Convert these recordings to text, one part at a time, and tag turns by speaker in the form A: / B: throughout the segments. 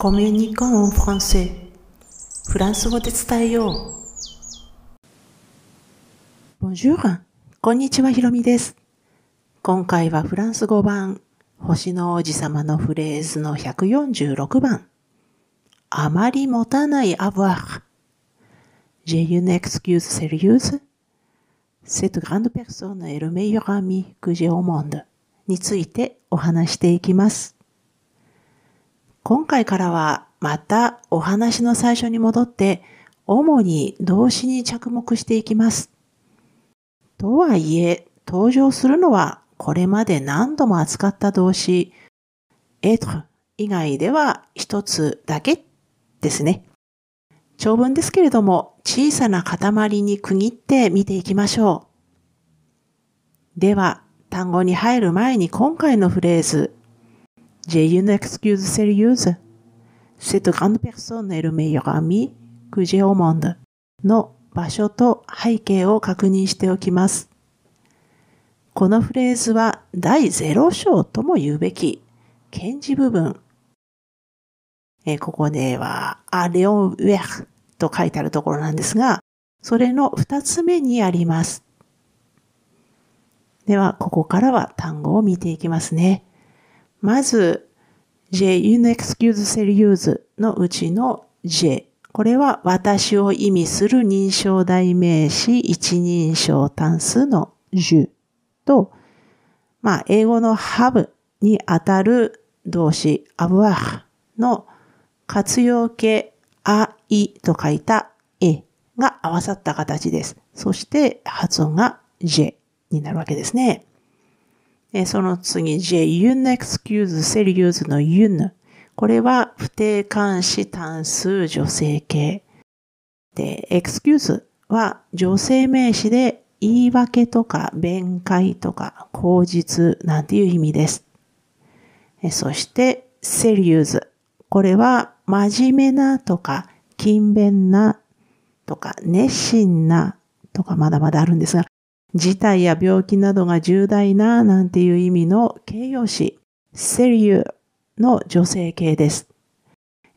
A: コミュニコンフランセフランス語で伝えよう。Bonjour! こんにちは、ひろみです。今回はフランス語版、星の王子様のフレーズの146番。あまり持たない avoir. J'ai une excuse sérieuse. Cette grande personne est le meilleur ami que j'ai au monde. についてお話していきます。今回からはまたお話の最初に戻って主に動詞に着目していきます。とはいえ登場するのはこれまで何度も扱った動詞 être 以外では一つだけですね。長文ですけれども小さな塊に区切って見ていきましょう。では単語に入る前に今回のフレーズ J'ai une excuse sérieuse. Cette grande personne est le meilleur ami que j'ai au monde の場所と背景を確認しておきます。このフレーズは第0章とも言うべき検事部分。えここではアレオンウェフと書いてあるところなんですが、それの2つ目にあります。では、ここからは単語を見ていきますね。まず、j'ai une excuse sérieuse のうちの J。これは私を意味する認証代名詞一人称単数の j と、まあ、英語の have にあたる動詞 avoir の活用形あいと書いたえが合わさった形です。そして発音が j になるわけですね。その次、j'ai une excuse sérieuse の un。これは不定冠詞単数女性形。で、excuse は女性名詞で言い訳とか弁解とか口実なんていう意味です。そして、serious。これは真面目なとか勤勉なとか熱心なとかまだまだあるんですが、事態や病気などが重大ななんていう意味の形容詞、セリュの女性形です。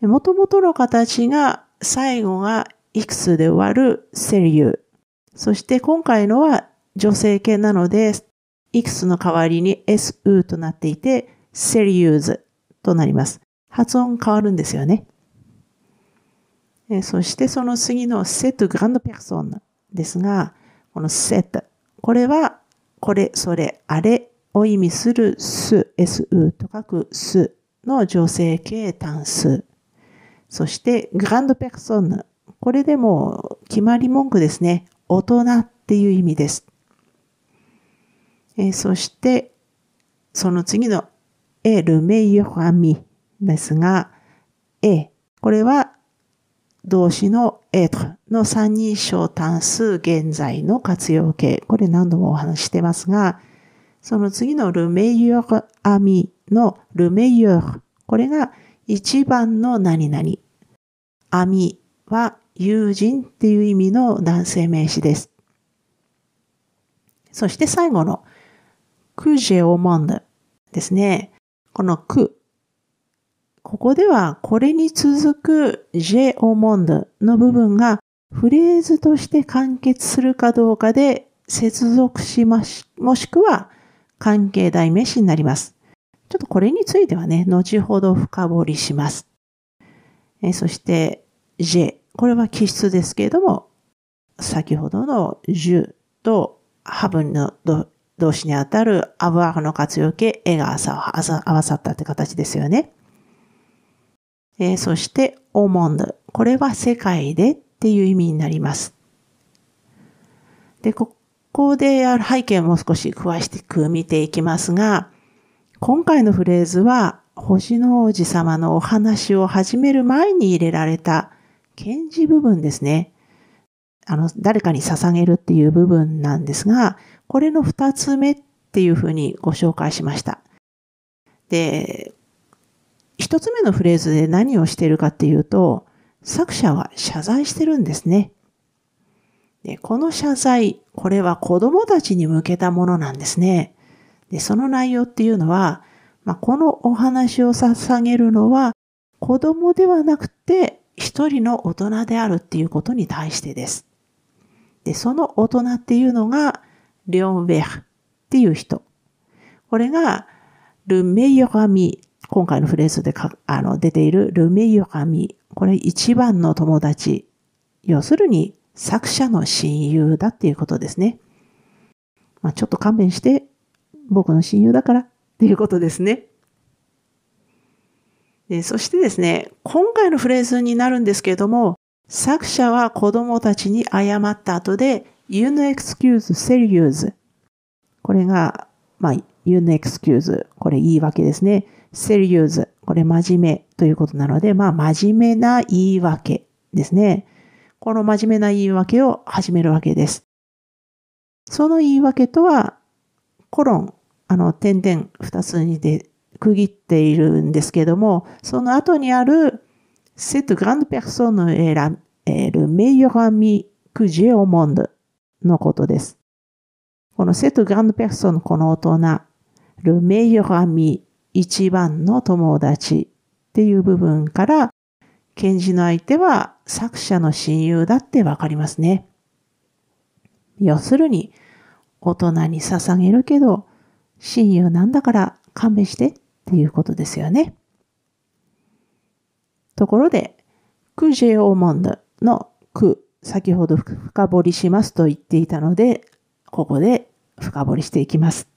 A: もともとの形が最後がいくつで終わるセリュ。そして今回のは女性形なので、いくつの代わりに SU となっていて、セリューズとなります。発音変わるんですよね。そしてその次の set grand person ですが、この set これは、これ、それ、あれを意味するす、su と書くすの女性形単数。そして、グランドペクソンこれでも決まり文句ですね。大人っていう意味です。え、そして、その次の、エルメイヨハミですが、え、これは動詞の être の三人称単数現在の活用形。これ何度もお話してますが、その次の le meilleur ami の le meilleur。これが一番の何々。ami は友人っていう意味の男性名詞です。そして最後の que j'ai au monde ですね。この que ここではこれに続く J オモンドの部分がフレーズとして完結するかどうかで接続しまし、もしくは関係代名詞になります。ちょっとこれについてはね、後ほど深掘りします。えそして J、これは気質ですけれども、先ほどの j とハブの動詞にあたるアブアーの活用形、絵が合わさったって形ですよね。えー、そして、オモンド。これは世界でっていう意味になります。で、ここである背景も少し詳しく見ていきますが、今回のフレーズは、星の王子様のお話を始める前に入れられた検事部分ですね。あの、誰かに捧げるっていう部分なんですが、これの二つ目っていうふうにご紹介しました。で、一つ目のフレーズで何をしているかっていうと、作者は謝罪してるんですね。でこの謝罪、これは子供たちに向けたものなんですね。でその内容っていうのは、まあ、このお話を捧げるのは子供ではなくて一人の大人であるっていうことに対してです。で、その大人っていうのが、リョン・ベルっていう人。これが、ル・メヨガミ。今回のフレーズでかあの出ているル・メイヨガミ。これ一番の友達。要するに、作者の親友だっていうことですね。まあ、ちょっと勘弁して、僕の親友だからっていうことですね。でそしてですね、今回のフレーズになるんですけれども、作者は子供たちに謝った後で、you no excuse serious。これが、まあ、you no excuse。これ言い訳ですね。セリューズ。これ真面目ということなので、まあ真面目な言い訳ですね。この真面目な言い訳を始めるわけです。その言い訳とは、コロン、あの、点々二つにで区切っているんですけども、その後にある、cette grande personne est la, est のことです。この cette grande、この大人、le 一番の友達っていう部分から、検事の相手は作者の親友だってわかりますね。要するに、大人に捧げるけど、親友なんだから勘弁してっていうことですよね。ところで、クジェオモンドのク、先ほど深掘りしますと言っていたので、ここで深掘りしていきます。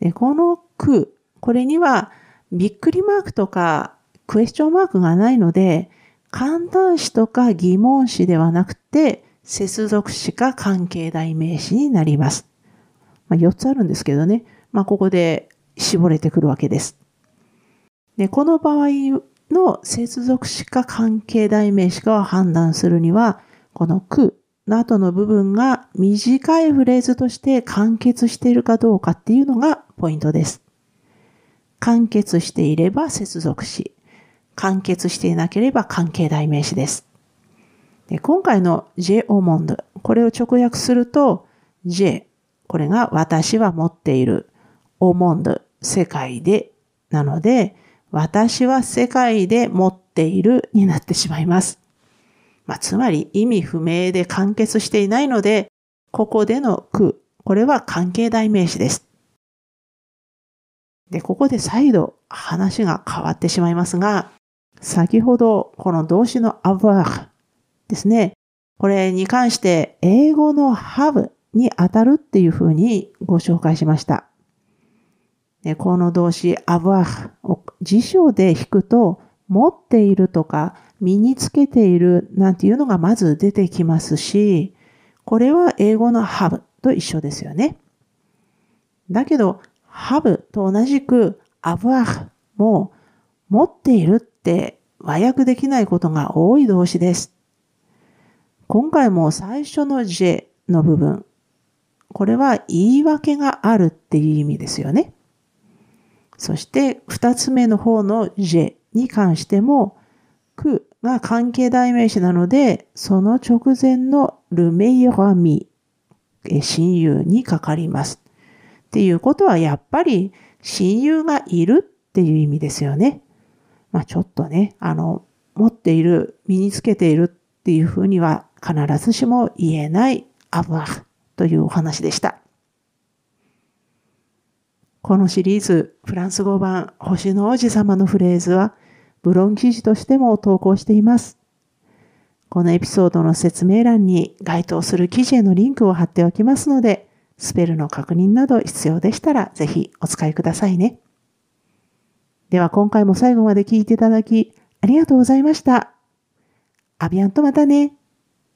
A: でこのク、これにはびっくりマークとかクエスチョンマークがないので、簡単詞とか疑問詞ではなくて、接続詞か関係代名詞になります。まあ、4つあるんですけどね。まあ、ここで絞れてくるわけです。で、この場合の接続詞か関係代名詞かを判断するには、このくの後の部分が短いフレーズとして完結しているかどうかっていうのがポイントです。完結していれば接続詞。完結していなければ関係代名詞です。で今回の J オモンド、これを直訳すると J、これが私は持っている。オモンド、世界でなので、私は世界で持っているになってしまいます。まあ、つまり意味不明で完結していないので、ここでの句、これは関係代名詞です。で、ここで再度話が変わってしまいますが、先ほどこの動詞の avoir ですね。これに関して英語の have に当たるっていうふうにご紹介しました。この動詞 avoir を辞書で引くと、持っているとか身につけているなんていうのがまず出てきますし、これは英語の have と一緒ですよね。だけど、have と同じく avoir も持っているって和訳できないことが多い動詞です。今回も最初の J の部分、これは言い訳があるっていう意味ですよね。そして二つ目の方の J に関しても、くが関係代名詞なので、その直前のルメイラミ、親友にかかります。っていうことはやっぱり親友がいるっていう意味ですよね。まあちょっとね、あの、持っている、身につけているっていうふうには必ずしも言えないアブアというお話でした。このシリーズ、フランス語版星の王子様のフレーズは、ブロン記事としても投稿しています。このエピソードの説明欄に該当する記事へのリンクを貼っておきますので、スペルの確認など必要でしたら、ぜひお使いくださいね。では今回も最後まで聞いていただき、ありがとうございました。アビアンとまたね。